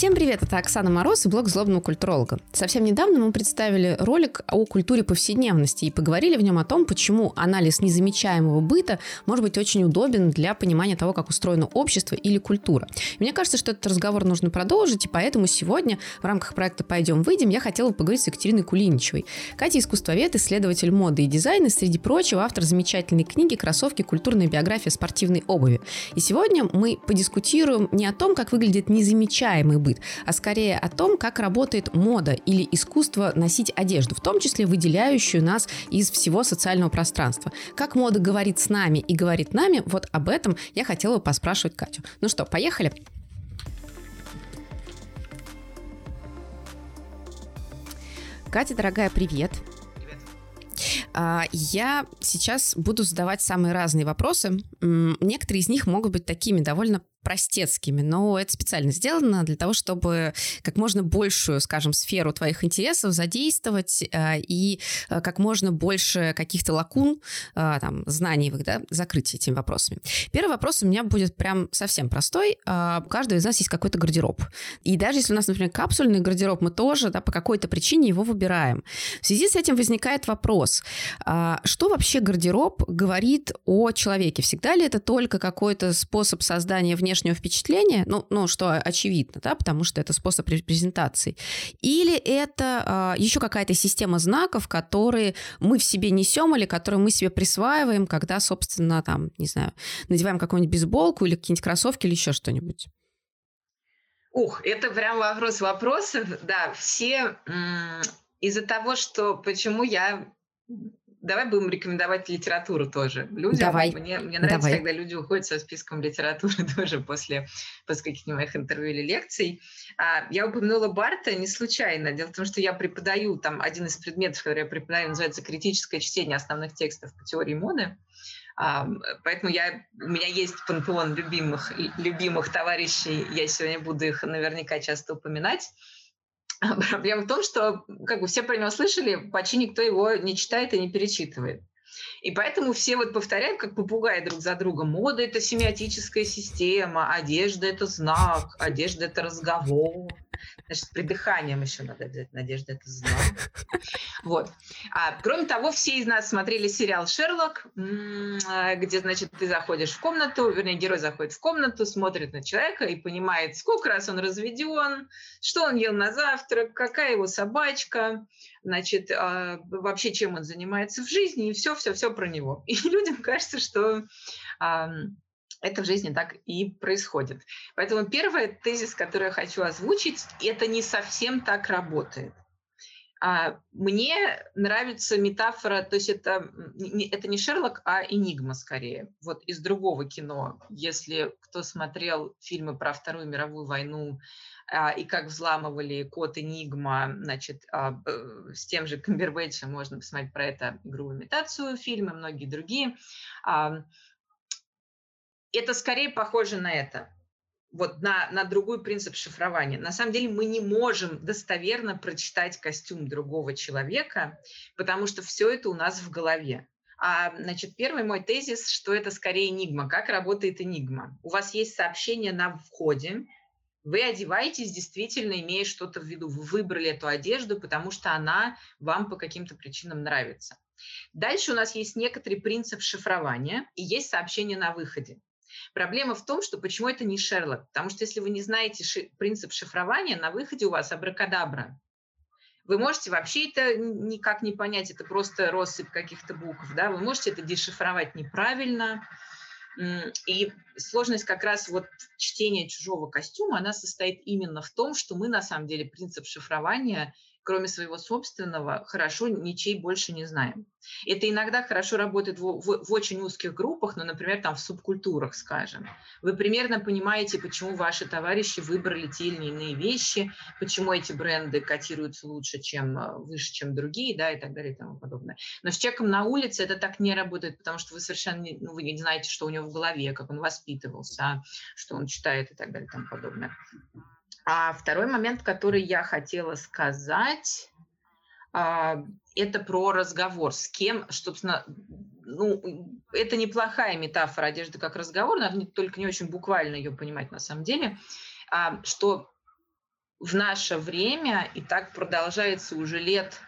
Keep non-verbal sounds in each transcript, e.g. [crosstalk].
Всем привет, это Оксана Мороз и блог «Злобного культуролога». Совсем недавно мы представили ролик о культуре повседневности и поговорили в нем о том, почему анализ незамечаемого быта может быть очень удобен для понимания того, как устроено общество или культура. И мне кажется, что этот разговор нужно продолжить, и поэтому сегодня в рамках проекта «Пойдем, выйдем» я хотела поговорить с Екатериной Кулиничевой. Катя – искусствовед, исследователь моды и дизайна, среди прочего автор замечательной книги «Кроссовки. Культурная биография спортивной обуви». И сегодня мы подискутируем не о том, как выглядит незамечаемый быт, а скорее о том, как работает мода или искусство носить одежду, в том числе выделяющую нас из всего социального пространства. Как мода говорит с нами и говорит нами, вот об этом я хотела бы поспрашивать Катю. Ну что, поехали? Катя, дорогая, привет. А, я сейчас буду задавать самые разные вопросы. Некоторые из них могут быть такими довольно простецкими, но это специально сделано для того, чтобы как можно большую, скажем, сферу твоих интересов задействовать э, и э, как можно больше каких-то лакун, э, там, знаний, да, закрыть этими вопросами. Первый вопрос у меня будет прям совсем простой. У каждого из нас есть какой-то гардероб. И даже если у нас, например, капсульный гардероб, мы тоже да, по какой-то причине его выбираем. В связи с этим возникает вопрос, что вообще гардероб говорит о человеке? Всегда ли это только какой-то способ создания внешнего внешнего впечатления, ну, ну, что очевидно, да, потому что это способ репрезентации, или это а, еще какая-то система знаков, которые мы в себе несем или которые мы себе присваиваем, когда, собственно, там, не знаю, надеваем какую-нибудь бейсболку или какие-нибудь кроссовки или еще что-нибудь. Ух, это прям вопрос вопросов. Да, все из-за того, что почему я давай будем рекомендовать литературу тоже людям. Давай. Мне, мне нравится, давай. когда люди уходят со списком литературы [laughs] тоже после, после каких-нибудь моих интервью или лекций. А, я упомянула Барта не случайно. Дело в том, что я преподаю, там один из предметов, который я преподаю, называется «Критическое чтение основных текстов по теории моды». А, поэтому я, у меня есть пантеон любимых, любимых товарищей, я сегодня буду их наверняка часто упоминать. [laughs] Проблема в том, что, как бы все про него слышали, почти никто его не читает и не перечитывает. И поэтому все вот повторяют, как попугаи друг за другом. Мода – это семиотическая система, одежда – это знак, одежда – это разговор. Значит, с придыханием еще надо взять. Надежда – это знак. Вот. А, кроме того, все из нас смотрели сериал «Шерлок», где, значит, ты заходишь в комнату, вернее, герой заходит в комнату, смотрит на человека и понимает, сколько раз он разведен, что он ел на завтрак, какая его собачка, значит, а, вообще чем он занимается в жизни, и все-все-все про него. И людям кажется, что это в жизни так и происходит. Поэтому первый тезис, который я хочу озвучить, это не совсем так работает. А, мне нравится метафора, то есть это, это не Шерлок, а Энигма скорее. Вот из другого кино. Если кто смотрел фильмы про Вторую мировую войну а, и как взламывали код Энигма, значит, а, с тем же Камбербэтчем можно посмотреть про это игру имитацию фильмы, многие другие. Это скорее похоже на это, вот на, на другой принцип шифрования. На самом деле мы не можем достоверно прочитать костюм другого человека, потому что все это у нас в голове. А, значит, первый мой тезис, что это скорее энигма. Как работает энигма? У вас есть сообщение на входе, вы одеваетесь, действительно имея что-то в виду. Вы выбрали эту одежду, потому что она вам по каким-то причинам нравится. Дальше у нас есть некоторый принцип шифрования и есть сообщение на выходе. Проблема в том, что почему это не Шерлок? Потому что если вы не знаете ши- принцип шифрования, на выходе у вас абракадабра. Вы можете вообще это никак не понять, это просто россыпь каких-то букв, да, вы можете это дешифровать неправильно, и сложность как раз вот чтения чужого костюма, она состоит именно в том, что мы на самом деле принцип шифрования – кроме своего собственного, хорошо ничей больше не знаем. Это иногда хорошо работает в, в, в очень узких группах, ну, например, там в субкультурах, скажем. Вы примерно понимаете, почему ваши товарищи выбрали те или иные вещи, почему эти бренды котируются лучше, чем э, выше, чем другие, да, и так далее и тому подобное. Но с человеком на улице это так не работает, потому что вы совершенно не, ну, вы не знаете, что у него в голове, как он воспитывался, что он читает и так далее и тому подобное. А второй момент, который я хотела сказать, а, это про разговор. С кем, собственно, ну, это неплохая метафора одежды как разговор, надо только не очень буквально ее понимать на самом деле, а, что в наше время, и так продолжается уже лет,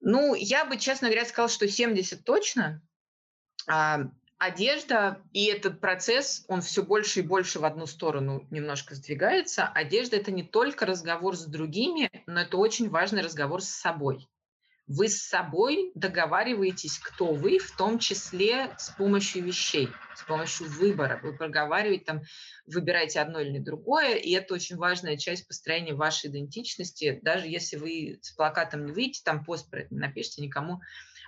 ну, я бы, честно говоря, сказала, что 70 точно. Одежда и этот процесс, он все больше и больше в одну сторону немножко сдвигается. Одежда – это не только разговор с другими, но это очень важный разговор с собой. Вы с собой договариваетесь, кто вы, в том числе с помощью вещей, с помощью выбора. Вы проговариваете, там, выбираете одно или другое, и это очень важная часть построения вашей идентичности. Даже если вы с плакатом не выйдете, там пост про напишите, никому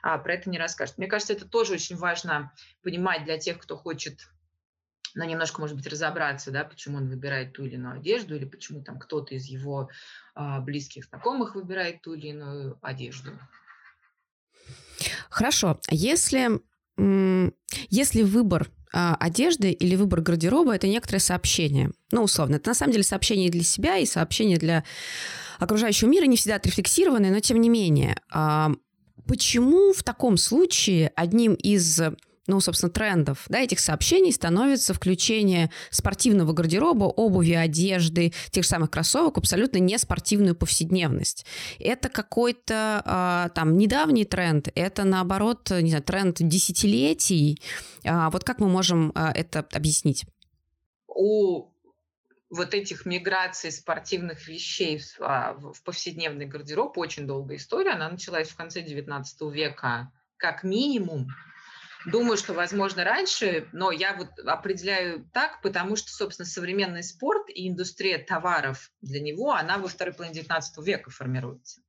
а, про это не расскажет. Мне кажется, это тоже очень важно понимать для тех, кто хочет ну, немножко, может быть, разобраться, да, почему он выбирает ту или иную одежду, или почему там кто-то из его а, близких знакомых выбирает ту или иную одежду. Хорошо. Если, если выбор а, одежды или выбор гардероба – это некоторое сообщение. Ну, условно. Это на самом деле сообщение для себя и сообщение для окружающего мира, не всегда отрефлексированное, но тем не менее. Почему в таком случае одним из ну, собственно, трендов да, этих сообщений становится включение спортивного гардероба, обуви, одежды, тех же самых кроссовок абсолютно не спортивную повседневность. Это какой-то а, там недавний тренд, это наоборот, не знаю, тренд десятилетий. А, вот как мы можем а, это объяснить? У вот этих миграций спортивных вещей в, а, в повседневный гардероб очень долгая история. Она началась в конце XIX века как минимум Думаю, что, возможно, раньше, но я вот определяю так, потому что, собственно, современный спорт и индустрия товаров для него, она во второй половине XIX века формируется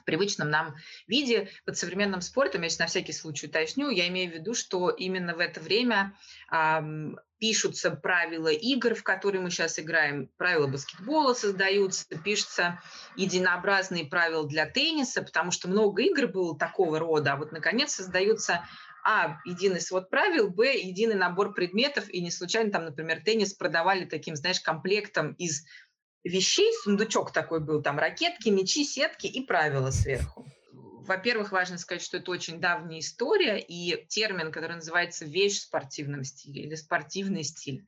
в привычном нам виде. Под современным спортом, я сейчас на всякий случай уточню, я имею в виду, что именно в это время эм, пишутся правила игр, в которые мы сейчас играем, правила баскетбола создаются, пишутся единообразные правила для тенниса, потому что много игр было такого рода, а вот, наконец, создаются а, единый свод правил, б, единый набор предметов, и не случайно там, например, теннис продавали таким, знаешь, комплектом из вещей, сундучок такой был, там ракетки, мячи, сетки и правила сверху во-первых, важно сказать, что это очень давняя история, и термин, который называется вещь в спортивном стиле или спортивный стиль,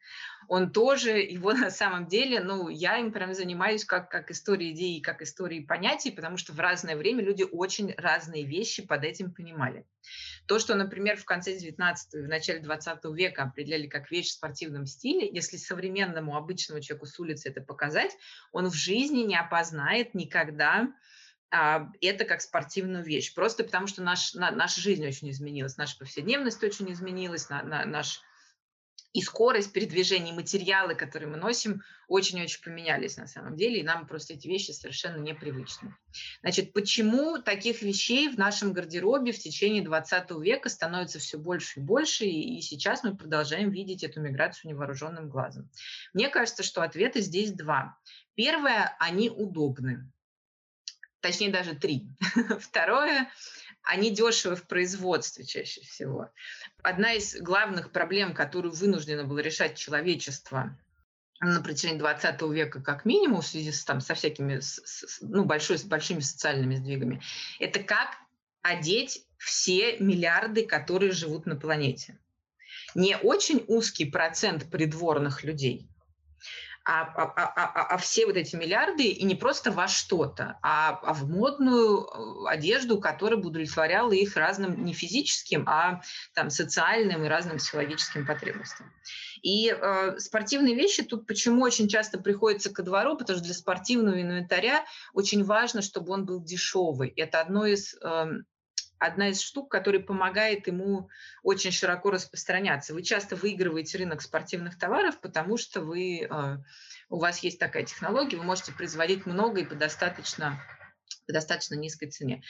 он тоже, его на самом деле, ну, я им прям занимаюсь как, как историей идеи, как историей понятий, потому что в разное время люди очень разные вещи под этим понимали. То, что, например, в конце 19 и в начале 20 века определяли как вещь в спортивном стиле, если современному обычному человеку с улицы это показать, он в жизни не опознает никогда это как спортивную вещь. Просто потому, что наш, на, наша жизнь очень изменилась, наша повседневность очень изменилась, на, на, наш и скорость передвижения, и материалы, которые мы носим, очень-очень поменялись на самом деле, и нам просто эти вещи совершенно непривычны. Значит, почему таких вещей в нашем гардеробе в течение 20 века становится все больше и больше, и сейчас мы продолжаем видеть эту миграцию невооруженным глазом? Мне кажется, что ответы здесь два. Первое, они удобны точнее даже три. [laughs] Второе, они дешевы в производстве чаще всего. Одна из главных проблем, которую вынуждено было решать человечество на протяжении 20 века как минимум в связи с, там, со всякими с, ну, большой, с большими социальными сдвигами, это как одеть все миллиарды, которые живут на планете. Не очень узкий процент придворных людей, а, а, а, а все вот эти миллиарды и не просто во что-то, а, а в модную э, одежду, которая бы удовлетворяла их разным не физическим, а там социальным и разным психологическим потребностям. И э, спортивные вещи тут почему очень часто приходится ко двору, потому что для спортивного инвентаря очень важно, чтобы он был дешевый. Это одно из э, одна из штук, которая помогает ему очень широко распространяться. Вы часто выигрываете рынок спортивных товаров, потому что вы, а, у вас есть такая технология, вы можете производить много и по достаточно по достаточно низкой цене.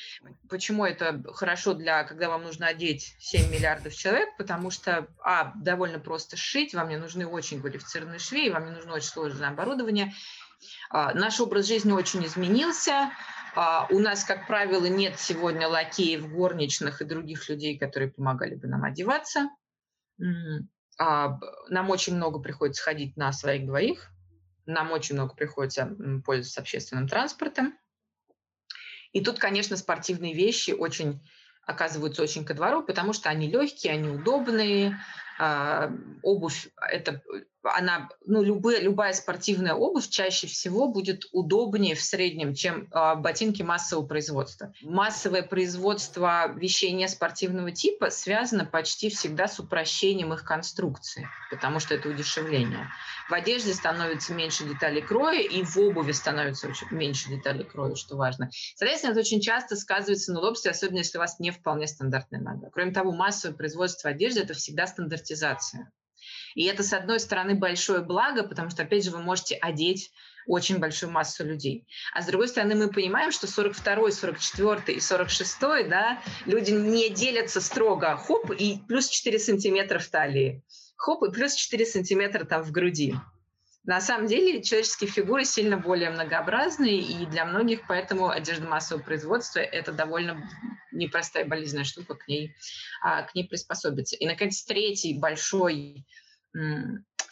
Почему это хорошо для, когда вам нужно одеть 7 миллиардов человек? Потому что, а, довольно просто сшить, вам не нужны очень квалифицированные швеи, вам не нужно очень сложное оборудование. А, наш образ жизни очень изменился, у нас, как правило, нет сегодня лакеев, горничных и других людей, которые помогали бы нам одеваться. А, нам очень много приходится ходить на своих двоих. Нам очень много приходится пользоваться общественным транспортом. И тут, конечно, спортивные вещи очень оказываются очень ко двору, потому что они легкие, они удобные. А, обувь – это она, ну, любые, любая спортивная обувь чаще всего будет удобнее в среднем, чем э, ботинки массового производства. Массовое производство вещей не спортивного типа связано почти всегда с упрощением их конструкции, потому что это удешевление. В одежде становится меньше деталей кроя, и в обуви становится очень меньше деталей кроя, что важно. Соответственно, это очень часто сказывается на удобстве, особенно если у вас не вполне стандартная нога. Кроме того, массовое производство одежды – это всегда стандартизация. И это, с одной стороны, большое благо, потому что, опять же, вы можете одеть очень большую массу людей. А с другой стороны, мы понимаем, что 42 44 и 46 да, люди не делятся строго хоп и плюс 4 сантиметра в талии, хоп и плюс 4 сантиметра там в груди. На самом деле человеческие фигуры сильно более многообразные, и для многих поэтому одежда массового производства – это довольно непростая болезненная штука, к ней, а, к ней приспособиться. И, наконец, третий большой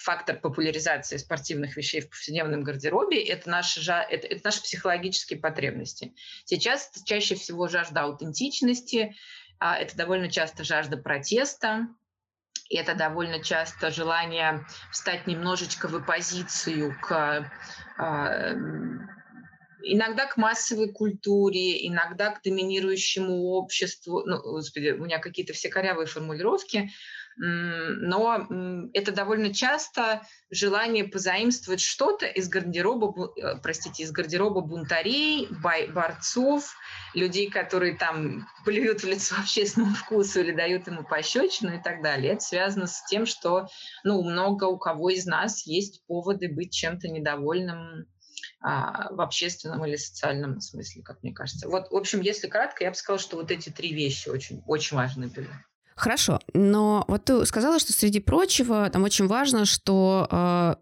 фактор популяризации спортивных вещей в повседневном гардеробе это наши, это, это наши психологические потребности. Сейчас это чаще всего жажда аутентичности, а, это довольно часто жажда протеста, и это довольно часто желание встать немножечко в оппозицию к а, иногда к массовой культуре, иногда к доминирующему обществу. Ну, господи, у меня какие-то все корявые формулировки, но это довольно часто желание позаимствовать что-то из гардероба, э, простите, из гардероба бунтарей, борцов, людей, которые там [laughs] плюют в лицо общественному вкусу или дают ему пощечину и так далее. Это связано с тем, что ну, много у кого из нас есть поводы быть чем-то недовольным а, в общественном или социальном смысле, как мне кажется. Вот, в общем, если кратко, я бы сказала, что вот эти три вещи очень, очень важны были. Хорошо, но вот ты сказала, что среди прочего там очень важно, что э,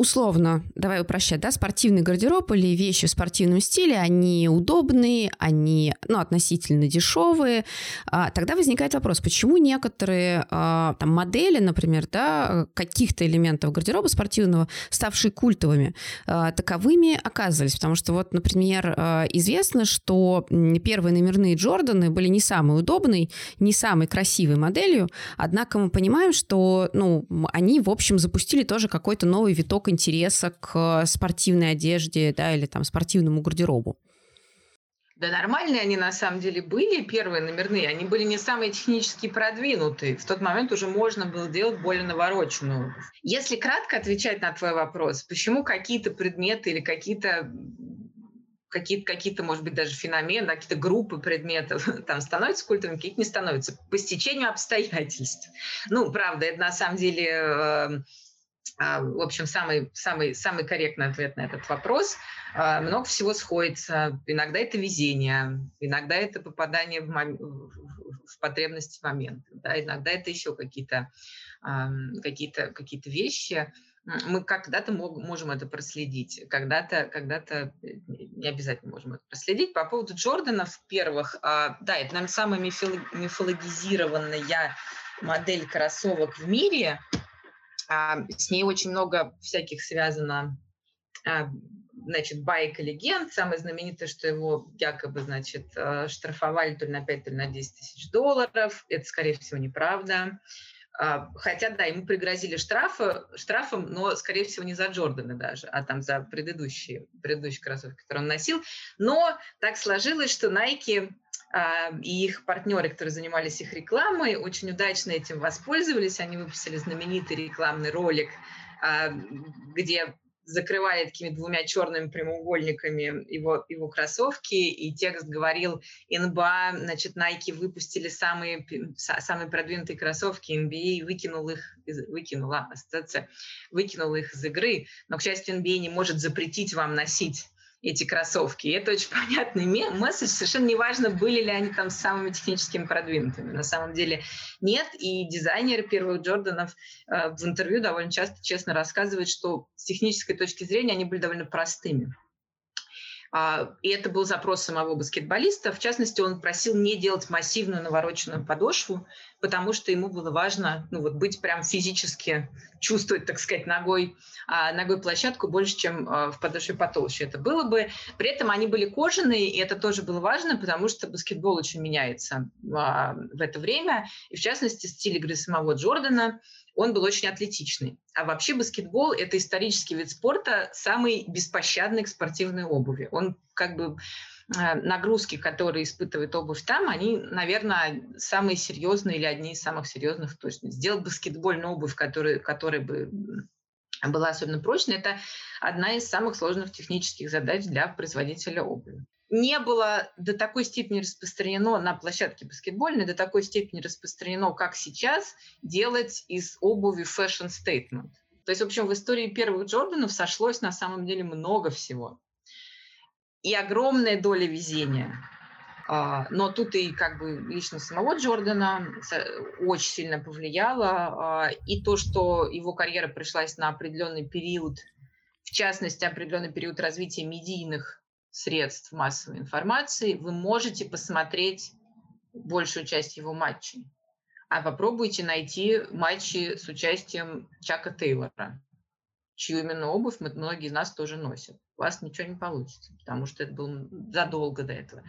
условно, давай упрощать, да, спортивный гардероб или вещи в спортивном стиле, они удобные, они, ну, относительно дешевые. А, тогда возникает вопрос, почему некоторые а, там модели, например, да, каких-то элементов гардероба спортивного, ставшие культовыми, а, таковыми оказывались? Потому что вот, например, известно, что первые номерные Джорданы были не самой удобной, не самой красивой моделью, однако мы понимаем, что, ну, они, в общем, запустили тоже какой-то новый виток интереса к спортивной одежде, да, или там спортивному гардеробу? Да нормальные они на самом деле были, первые номерные, они были не самые технически продвинутые. В тот момент уже можно было делать более навороченную. Если кратко отвечать на твой вопрос, почему какие-то предметы или какие-то какие-то, какие-то, может быть, даже феномены, какие-то группы предметов [laughs] там становятся культовыми, какие-то не становятся. По стечению обстоятельств. Ну, правда, это на самом деле а, в общем, самый, самый, самый корректный ответ на этот вопрос. А, много всего сходится. Иногда это везение, иногда это попадание в, мом... в потребности момента, да, иногда это еще какие-то какие-то какие вещи. Мы когда-то можем это проследить, когда-то когда не обязательно можем это проследить. По поводу Джорданов первых, а, да, это, наверное, самая мифологизированная модель кроссовок в мире – с ней очень много всяких связано а, значит, байк и легенд. Самое знаменитое, что его якобы, значит, а, штрафовали то ли на 5, то ли на 10 тысяч долларов. Это, скорее всего, неправда. Хотя, да, ему пригрозили штрафы, штрафом, но, скорее всего, не за Джорданы даже, а там за предыдущие, предыдущие кроссовки, которые он носил. Но так сложилось, что Nike и их партнеры, которые занимались их рекламой, очень удачно этим воспользовались. Они выпустили знаменитый рекламный ролик, а, где закрывали такими двумя черными прямоугольниками его, его кроссовки, и текст говорил, НБА, значит, Nike выпустили самые, самые продвинутые кроссовки, NBA выкинул их, выкинула, ассоциация, выкинула их из игры, но, к счастью, NBA не может запретить вам носить эти кроссовки. И это очень [laughs] понятный месседж. Совершенно неважно, были ли они там самыми техническими продвинутыми. На самом деле нет. И дизайнеры первых Джорданов э, в интервью довольно часто честно рассказывают, что с технической точки зрения они были довольно простыми. А, и это был запрос самого баскетболиста. В частности, он просил не делать массивную навороченную подошву, потому что ему было важно ну, вот, быть прям физически, чувствовать, так сказать, ногой, а, ногой площадку больше, чем а, в подошве потолще это было бы. При этом они были кожаные, и это тоже было важно, потому что баскетбол очень меняется в это время. И, в частности, стиль игры самого Джордана – он был очень атлетичный. А вообще баскетбол – это исторический вид спорта, самый беспощадный к спортивной обуви. Он как бы э, нагрузки, которые испытывает обувь там, они, наверное, самые серьезные или одни из самых серьезных. То есть сделать баскетбольную обувь, которая, которая бы была особенно прочной, это одна из самых сложных технических задач для производителя обуви не было до такой степени распространено на площадке баскетбольной, до такой степени распространено, как сейчас, делать из обуви statement. То есть, в общем, в истории первых Джорданов сошлось на самом деле много всего. И огромная доля везения. А, но тут и как бы лично самого Джордана очень сильно повлияло. А, и то, что его карьера пришлась на определенный период, в частности, определенный период развития медийных средств массовой информации, вы можете посмотреть большую часть его матчей. А попробуйте найти матчи с участием Чака Тейлора, чью именно обувь многие из нас тоже носят у вас ничего не получится, потому что это было задолго до этого.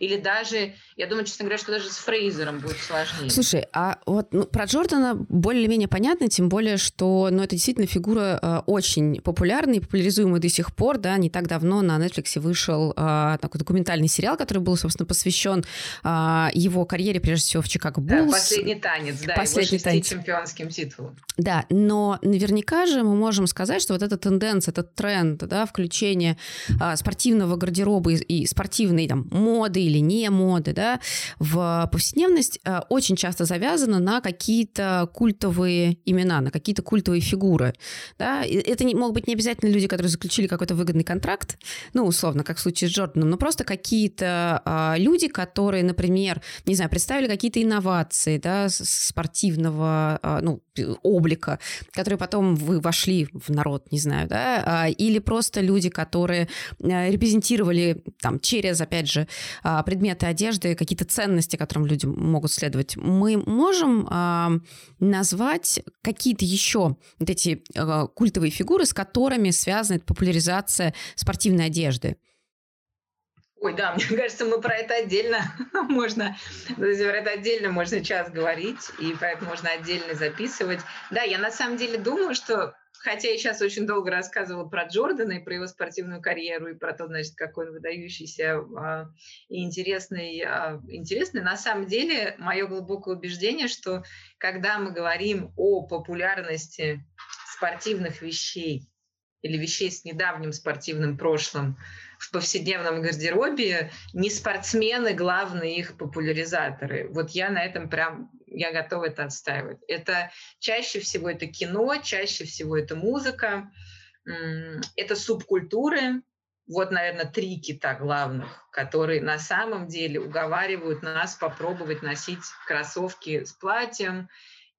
Или даже, я думаю, честно говоря, что даже с Фрейзером будет сложнее. Слушай, а вот ну, про Джордана более-менее понятно, тем более, что ну, это действительно фигура э, очень популярная и популяризуемая до сих пор, да, не так давно на Netflix вышел э, такой документальный сериал, который был, собственно, посвящен э, его карьере, прежде всего, в Чикаго Буллс. Да, «Последний танец», да, последний его танец. чемпионским титулом. Да, но наверняка же мы можем сказать, что вот эта тенденция, этот тренд, да, включение изучение а, спортивного гардероба и, спортивной там, моды или не моды да, в повседневность а, очень часто завязано на какие-то культовые имена, на какие-то культовые фигуры. Да? Это не, могут быть не обязательно люди, которые заключили какой-то выгодный контракт, ну, условно, как в случае с Джорданом, но просто какие-то а, люди, которые, например, не знаю, представили какие-то инновации да, спортивного а, ну, облика, которые потом вы вошли в народ, не знаю, да, а, или просто люди, которые э, репрезентировали там через, опять же, а, предметы одежды, какие-то ценности, которым люди могут следовать. Мы можем а, назвать какие-то еще вот эти э, культовые фигуры, с которыми связана популяризация спортивной одежды? Ой, да, [laughs] мне кажется, мы про это отдельно [laughs] можно, про это отдельно можно час говорить, и про это можно отдельно записывать. Да, я на самом деле думаю, что хотя я сейчас очень долго рассказывала про Джордана и про его спортивную карьеру, и про то, значит, какой он выдающийся а, и интересный, а, интересный, на самом деле мое глубокое убеждение, что когда мы говорим о популярности спортивных вещей или вещей с недавним спортивным прошлым в повседневном гардеробе, не спортсмены главные их популяризаторы. Вот я на этом прям я готова это отстаивать. Это чаще всего это кино, чаще всего это музыка, это субкультуры. Вот, наверное, три кита главных, которые на самом деле уговаривают нас попробовать носить кроссовки с платьем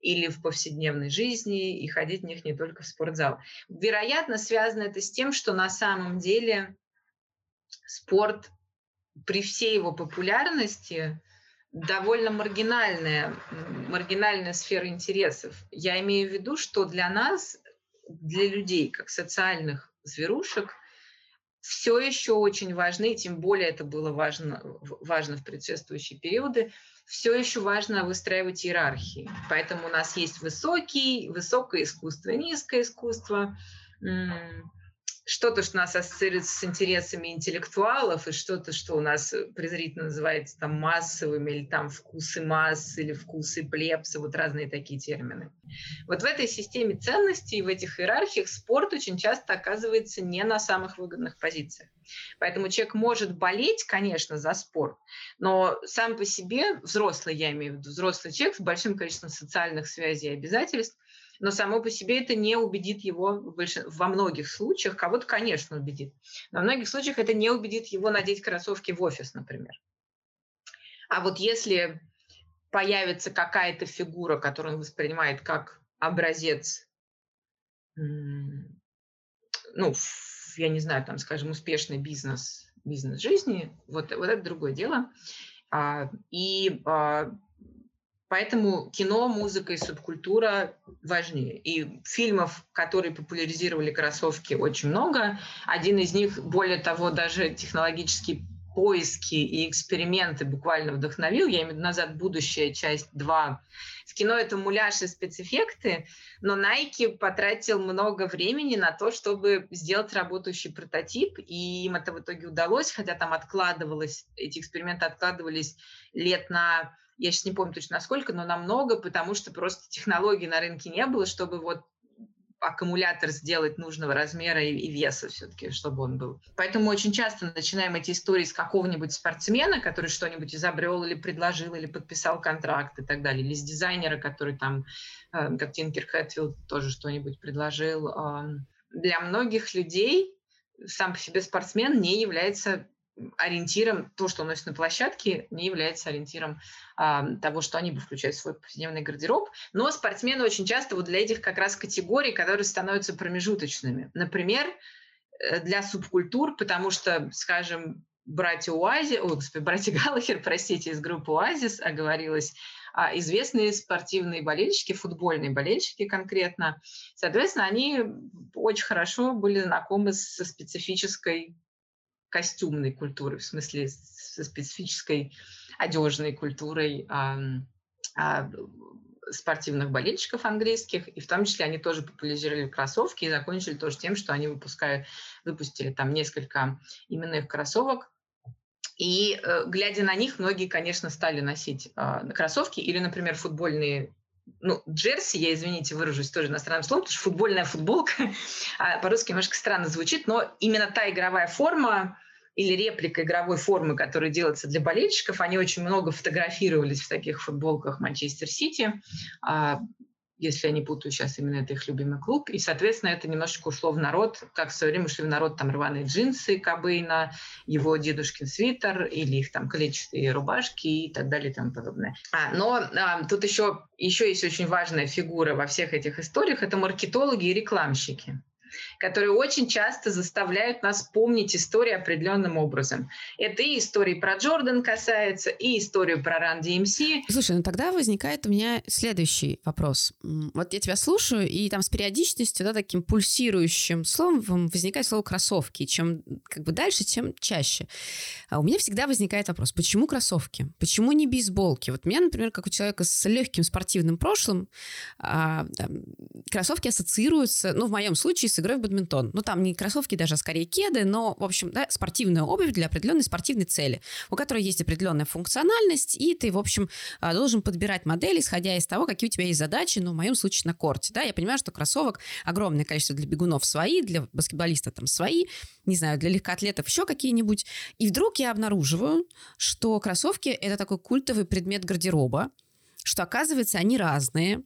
или в повседневной жизни и ходить в них не только в спортзал. Вероятно, связано это с тем, что на самом деле спорт при всей его популярности довольно маргинальная, маргинальная сфера интересов. Я имею в виду, что для нас, для людей, как социальных зверушек, все еще очень важны, и тем более это было важно, важно в предшествующие периоды, все еще важно выстраивать иерархии. Поэтому у нас есть высокий, высокое искусство, низкое искусство, что-то, что нас ассоциируется с интересами интеллектуалов, и что-то, что у нас э, презрительно называется там массовыми, или там вкусы масс, или вкусы плебса, вот разные такие термины. Вот в этой системе ценностей, в этих иерархиях спорт очень часто оказывается не на самых выгодных позициях. Поэтому человек может болеть, конечно, за спорт, но сам по себе, взрослый, я имею в виду, взрослый человек с большим количеством социальных связей и обязательств, но само по себе это не убедит его во многих случаях, кого-то, конечно, убедит. Но во многих случаях это не убедит его надеть кроссовки в офис, например. А вот если появится какая-то фигура, которую он воспринимает как образец, ну, я не знаю, там, скажем, успешный бизнес, бизнес жизни, вот, вот это другое дело. А, и а, Поэтому кино, музыка и субкультура важнее. И фильмов, которые популяризировали кроссовки, очень много. Один из них, более того, даже технологически поиски и эксперименты буквально вдохновил. Я имею в виду «Назад будущее», часть 2. В кино это муляж и спецэффекты, но Nike потратил много времени на то, чтобы сделать работающий прототип, и им это в итоге удалось, хотя там откладывалось, эти эксперименты откладывались лет на я сейчас не помню точно насколько, но намного, потому что просто технологий на рынке не было, чтобы вот аккумулятор сделать нужного размера и, и веса все-таки, чтобы он был. Поэтому очень часто начинаем эти истории с какого-нибудь спортсмена, который что-нибудь изобрел или предложил, или подписал контракт и так далее, или с дизайнера, который там, э, как Тинкер Хэтфилд, тоже что-нибудь предложил. Э, для многих людей сам по себе спортсмен не является ориентиром, то, что он носит на площадке, не является ориентиром а, того, что они бы включают в свой повседневный гардероб. Но спортсмены очень часто вот для этих как раз категорий, которые становятся промежуточными. Например, э, для субкультур, потому что, скажем, братья Уази, ой, господи, братья [laughs] Галлахер, простите, из группы Оазис оговорилась, а известные спортивные болельщики, футбольные болельщики конкретно. Соответственно, они очень хорошо были знакомы со специфической костюмной культурой, в смысле со специфической одежной культурой а, а, спортивных болельщиков английских, и в том числе они тоже популяризировали кроссовки и закончили тоже тем, что они выпускают, выпустили там несколько именных кроссовок, и э, глядя на них, многие, конечно, стали носить э, кроссовки или, например, футбольные ну, джерси, я, извините, выражусь тоже иностранным словом, потому что футбольная футболка, [laughs] а по-русски немножко странно звучит, но именно та игровая форма или реплика игровой формы, которая делается для болельщиков, они очень много фотографировались в таких футболках Манчестер Сити, а, если я не путаю сейчас, именно это их любимый клуб. И, соответственно, это немножечко ушло в народ, как в свое время ушли в народ там рваные джинсы Кобейна, его дедушкин свитер или их там клетчатые рубашки и так далее и тому подобное. А, но а, тут еще, еще есть очень важная фигура во всех этих историях – это маркетологи и рекламщики которые очень часто заставляют нас помнить историю определенным образом. Это и истории про Джордан касается, и историю про Run DMC. Слушай, ну тогда возникает у меня следующий вопрос. Вот я тебя слушаю, и там с периодичностью, да, таким пульсирующим словом возникает слово кроссовки. Чем как бы дальше, тем чаще. А у меня всегда возникает вопрос, почему кроссовки? Почему не бейсболки? Вот меня, например, как у человека с легким спортивным прошлым, а, там, кроссовки ассоциируются, ну, в моем случае, с игрой в бадминтон. Ну, там не кроссовки даже, а скорее кеды, но, в общем, да, спортивная обувь для определенной спортивной цели, у которой есть определенная функциональность, и ты, в общем, а, должен подбирать модель, исходя из того, какие у тебя есть задачи, ну, в моем случае на корте, да, я понимаю, что кроссовок огромное количество для бегунов свои, для баскетболистов там свои, не знаю, для легкоатлетов еще какие-нибудь, и вдруг я обнаруживаю, что кроссовки — это такой культовый предмет гардероба, что, оказывается, они разные,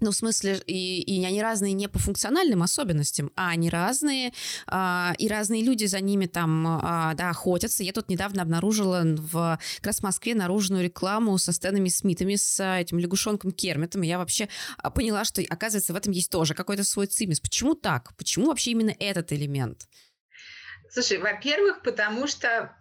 ну, в смысле, и, и они разные не по функциональным особенностям, а они разные, а, и разные люди за ними там, а, да, охотятся. Я тут недавно обнаружила в как раз в Москве наружную рекламу со Стэнами Смитами, с этим лягушонком Кермитом, и я вообще а, поняла, что, оказывается, в этом есть тоже какой-то свой цимис. Почему так? Почему вообще именно этот элемент? Слушай, во-первых, потому что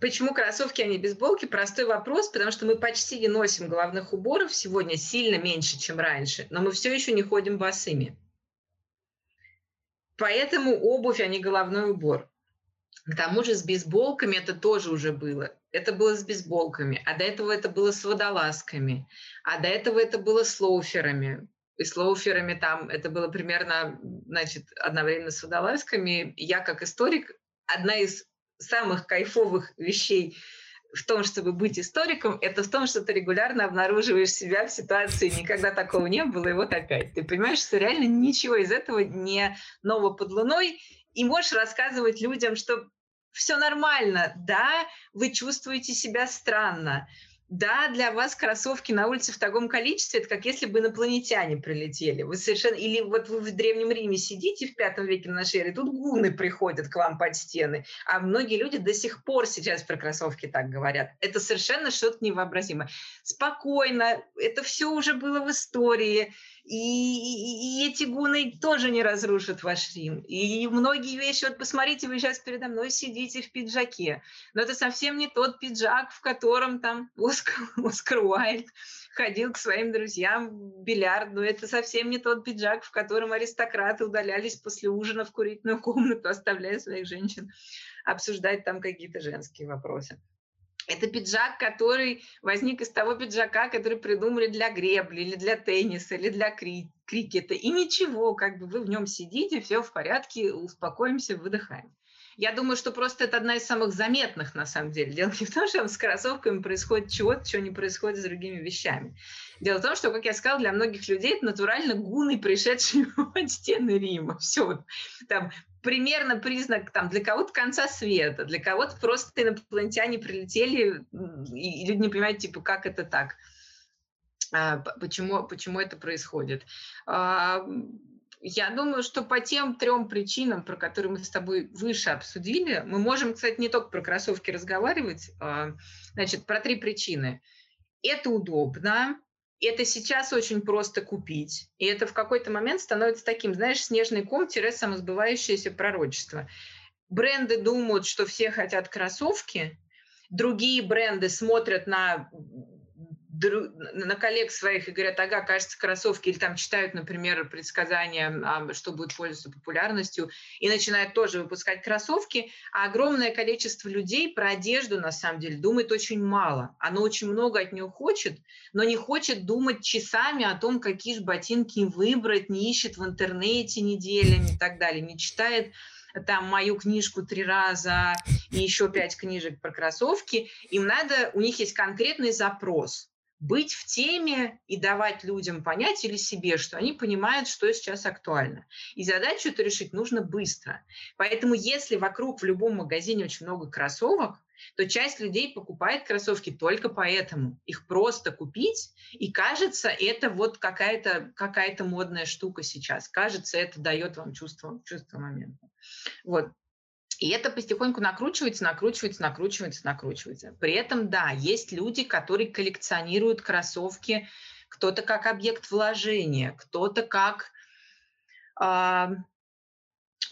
Почему кроссовки, а не бейсболки? Простой вопрос, потому что мы почти не носим головных уборов сегодня сильно меньше, чем раньше, но мы все еще не ходим босыми. Поэтому обувь, а не головной убор. К тому же с бейсболками это тоже уже было. Это было с бейсболками, а до этого это было с водолазками, а до этого это было с лоуферами. И с лоуферами там это было примерно, значит, одновременно с водолазками. Я как историк, одна из самых кайфовых вещей в том, чтобы быть историком, это в том, что ты регулярно обнаруживаешь себя в ситуации, никогда такого не было, и вот опять. Ты понимаешь, что реально ничего из этого не ново под луной, и можешь рассказывать людям, что все нормально, да, вы чувствуете себя странно, да, для вас кроссовки на улице в таком количестве, это как если бы инопланетяне прилетели. Вы совершенно... Или вот вы в Древнем Риме сидите в пятом веке на нашей эре, тут гуны приходят к вам под стены. А многие люди до сих пор сейчас про кроссовки так говорят. Это совершенно что-то невообразимое. Спокойно, это все уже было в истории. И, и, и эти гуны тоже не разрушат ваш Рим. И многие вещи, вот посмотрите, вы сейчас передо мной сидите в пиджаке, но это совсем не тот пиджак, в котором там Оскар, [laughs] Оскар Уайльд ходил к своим друзьям в бильярд, но это совсем не тот пиджак, в котором аристократы удалялись после ужина в курительную комнату, оставляя своих женщин обсуждать там какие-то женские вопросы. Это пиджак, который возник из того пиджака, который придумали для гребли, или для тенниса, или для кри крикета. И ничего, как бы вы в нем сидите, все в порядке, успокоимся, выдыхаем. Я думаю, что просто это одна из самых заметных, на самом деле. Дело не в том, что с кроссовками происходит чего-то, чего не происходит с другими вещами. Дело в том, что, как я сказала, для многих людей это натурально гуны, пришедшие [laughs] от стены Рима. Все. Там примерно признак там, для кого-то конца света, для кого-то просто инопланетяне прилетели, и люди не понимают, типа, как это так, а, почему, почему это происходит. Я думаю, что по тем трем причинам, про которые мы с тобой выше обсудили, мы можем, кстати, не только про кроссовки разговаривать, а, значит, про три причины. Это удобно, это сейчас очень просто купить, и это в какой-то момент становится таким, знаешь, снежный ком-самосбывающееся пророчество. Бренды думают, что все хотят кроссовки, другие бренды смотрят на на коллег своих и говорят, ага, кажется, кроссовки, или там читают, например, предсказания, что будет пользоваться популярностью, и начинают тоже выпускать кроссовки, а огромное количество людей про одежду, на самом деле, думает очень мало. Оно очень много от нее хочет, но не хочет думать часами о том, какие же ботинки выбрать, не ищет в интернете неделями и так далее, не читает там мою книжку три раза и еще пять книжек про кроссовки, им надо, у них есть конкретный запрос быть в теме и давать людям понять или себе, что они понимают, что сейчас актуально. И задачу эту решить нужно быстро. Поэтому если вокруг в любом магазине очень много кроссовок, то часть людей покупает кроссовки только поэтому. Их просто купить, и кажется, это вот какая-то какая модная штука сейчас. Кажется, это дает вам чувство, чувство момента. Вот. И это потихоньку накручивается, накручивается, накручивается, накручивается. При этом, да, есть люди, которые коллекционируют кроссовки, кто-то как объект вложения, кто-то как, э,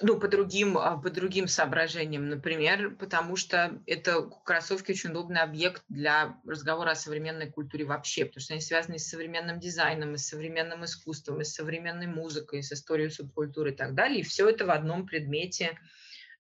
ну, по другим, а, по другим соображениям, например, потому что это кроссовки очень удобный объект для разговора о современной культуре вообще, потому что они связаны с современным дизайном, и с современным искусством, и с современной музыкой, и с историей субкультуры и так далее. И все это в одном предмете –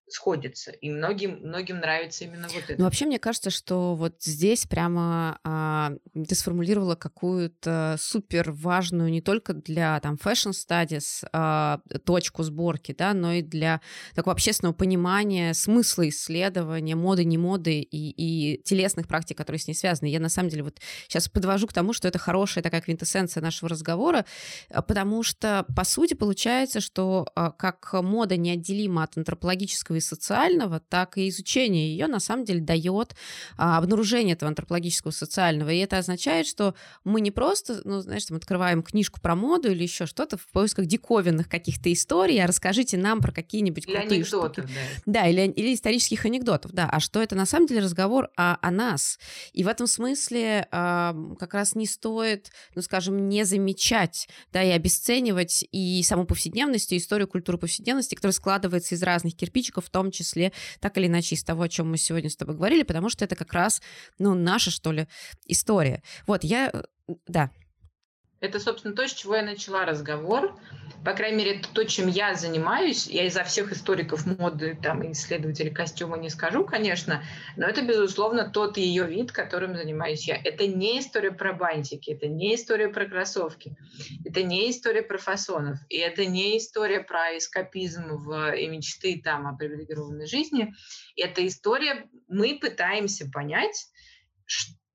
сходится. И многим, многим нравится именно вот это. Ну, вообще, мне кажется, что вот здесь прямо а, ты сформулировала какую-то супер важную не только для там fashion studies а, точку сборки, да, но и для такого общественного понимания смысла исследования моды, не моды и, и телесных практик, которые с ней связаны. Я на самом деле вот сейчас подвожу к тому, что это хорошая такая квинтэссенция нашего разговора, а, потому что, по сути, получается, что а, как мода неотделима от антропологического социального, так и изучение ее на самом деле дает а, обнаружение этого антропологического социального. И это означает, что мы не просто, ну, знаешь, там открываем книжку про моду или еще что-то в поисках диковинных каких-то историй, а расскажите нам про какие-нибудь или крутые штуки. Да, да или, или исторических анекдотов, да. А что это на самом деле разговор о, о нас. И в этом смысле а, как раз не стоит, ну, скажем, не замечать, да, и обесценивать и саму повседневность, и историю культуры повседневности, которая складывается из разных кирпичиков, том числе, так или иначе, из того, о чем мы сегодня с тобой говорили, потому что это как раз, ну, наша, что ли, история. Вот, я, э, да, это, собственно, то, с чего я начала разговор. По крайней мере, это то, чем я занимаюсь. Я изо всех историков моды там, исследователей костюма не скажу, конечно, но это, безусловно, тот ее вид, которым занимаюсь я. Это не история про бантики, это не история про кроссовки, это не история про фасонов, и это не история про эскапизм в, и мечты там, о привилегированной жизни. Это история, мы пытаемся понять,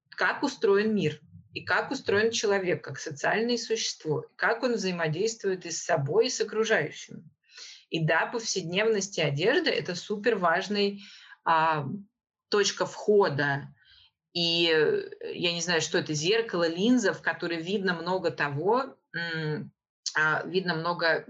как устроен мир – и как устроен человек как социальное существо, как он взаимодействует и с собой, и с окружающими. И да, повседневность и одежда – это супер важный а, точка входа. И э, я не знаю, что это, зеркало, линза, в которой видно много того, а, видно много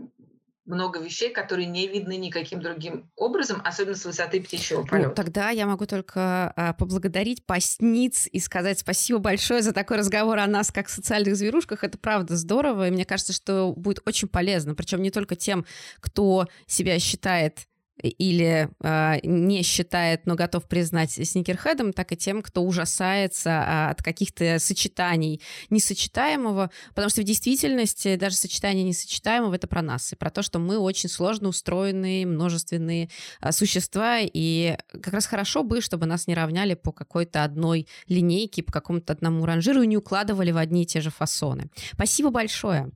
много вещей, которые не видны никаким другим образом, особенно с высоты птичьего полета. Ну, тогда я могу только а, поблагодарить постниц и сказать спасибо большое за такой разговор о нас как социальных зверушках. Это правда здорово, и мне кажется, что будет очень полезно, причем не только тем, кто себя считает или э, не считает, но готов признать сникерхедом, так и тем, кто ужасается э, от каких-то сочетаний несочетаемого, потому что в действительности даже сочетание несочетаемого — это про нас, и про то, что мы очень сложно устроенные, множественные э, существа, и как раз хорошо бы, чтобы нас не равняли по какой-то одной линейке, по какому-то одному ранжиру и не укладывали в одни и те же фасоны. Спасибо большое.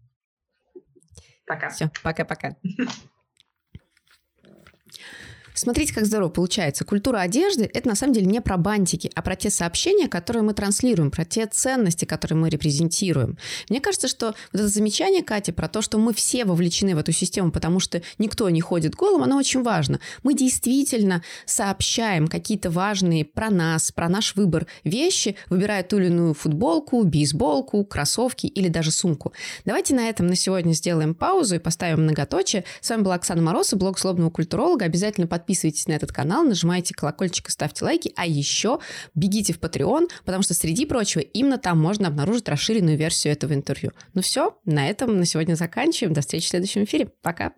Пока. Все, пока-пока. [laughs] Смотрите, как здорово получается. Культура одежды — это на самом деле не про бантики, а про те сообщения, которые мы транслируем, про те ценности, которые мы репрезентируем. Мне кажется, что вот это замечание Кати про то, что мы все вовлечены в эту систему, потому что никто не ходит голым, оно очень важно. Мы действительно сообщаем какие-то важные про нас, про наш выбор вещи, выбирая ту или иную футболку, бейсболку, кроссовки или даже сумку. Давайте на этом на сегодня сделаем паузу и поставим многоточие. С вами была Оксана Мороз и блог злобного культуролога. Обязательно подписывайтесь подписывайтесь на этот канал, нажимайте колокольчик и ставьте лайки, а еще бегите в Patreon, потому что, среди прочего, именно там можно обнаружить расширенную версию этого интервью. Ну все, на этом на сегодня заканчиваем. До встречи в следующем эфире. Пока!